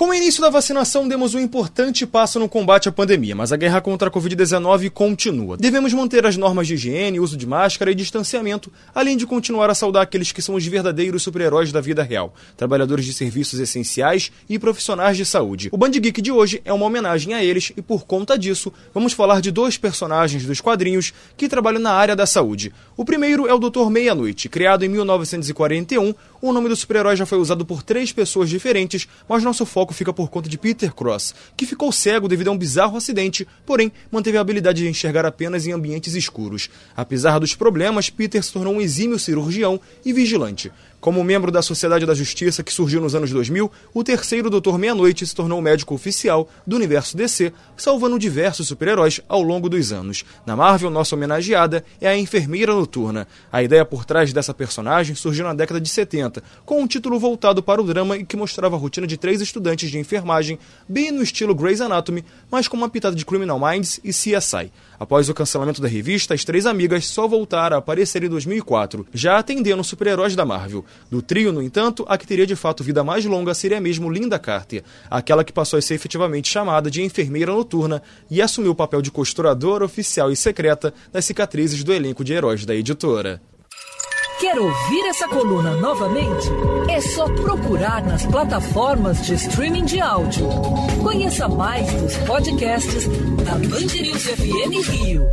Com o início da vacinação, demos um importante passo no combate à pandemia, mas a guerra contra a Covid-19 continua. Devemos manter as normas de higiene, uso de máscara e distanciamento, além de continuar a saudar aqueles que são os verdadeiros super-heróis da vida real, trabalhadores de serviços essenciais e profissionais de saúde. O Band Geek de hoje é uma homenagem a eles e, por conta disso, vamos falar de dois personagens dos quadrinhos que trabalham na área da saúde. O primeiro é o Dr. Meia-Noite, criado em 1941. O nome do super-herói já foi usado por três pessoas diferentes, mas nosso foco foco fica por conta de Peter Cross, que ficou cego devido a um bizarro acidente, porém manteve a habilidade de enxergar apenas em ambientes escuros. Apesar dos problemas, Peter se tornou um exímio cirurgião e vigilante. Como membro da Sociedade da Justiça que surgiu nos anos 2000, o terceiro Doutor Meia-Noite se tornou médico oficial do universo DC, salvando diversos super-heróis ao longo dos anos. Na Marvel, nossa homenageada é a Enfermeira Noturna. A ideia por trás dessa personagem surgiu na década de 70, com um título voltado para o drama e que mostrava a rotina de três estudantes de enfermagem, bem no estilo Grey's Anatomy, mas com uma pitada de Criminal Minds e CSI. Após o cancelamento da revista, as três amigas só voltaram a aparecer em 2004, já atendendo super-heróis da Marvel. Do trio, no entanto, a que teria de fato vida mais longa seria mesmo Linda Carter, aquela que passou a ser efetivamente chamada de enfermeira noturna e assumiu o papel de costuradora oficial e secreta das cicatrizes do elenco de heróis da editora. Quer ouvir essa coluna novamente? É só procurar nas plataformas de streaming de áudio. Conheça mais dos podcasts da Band FM Rio.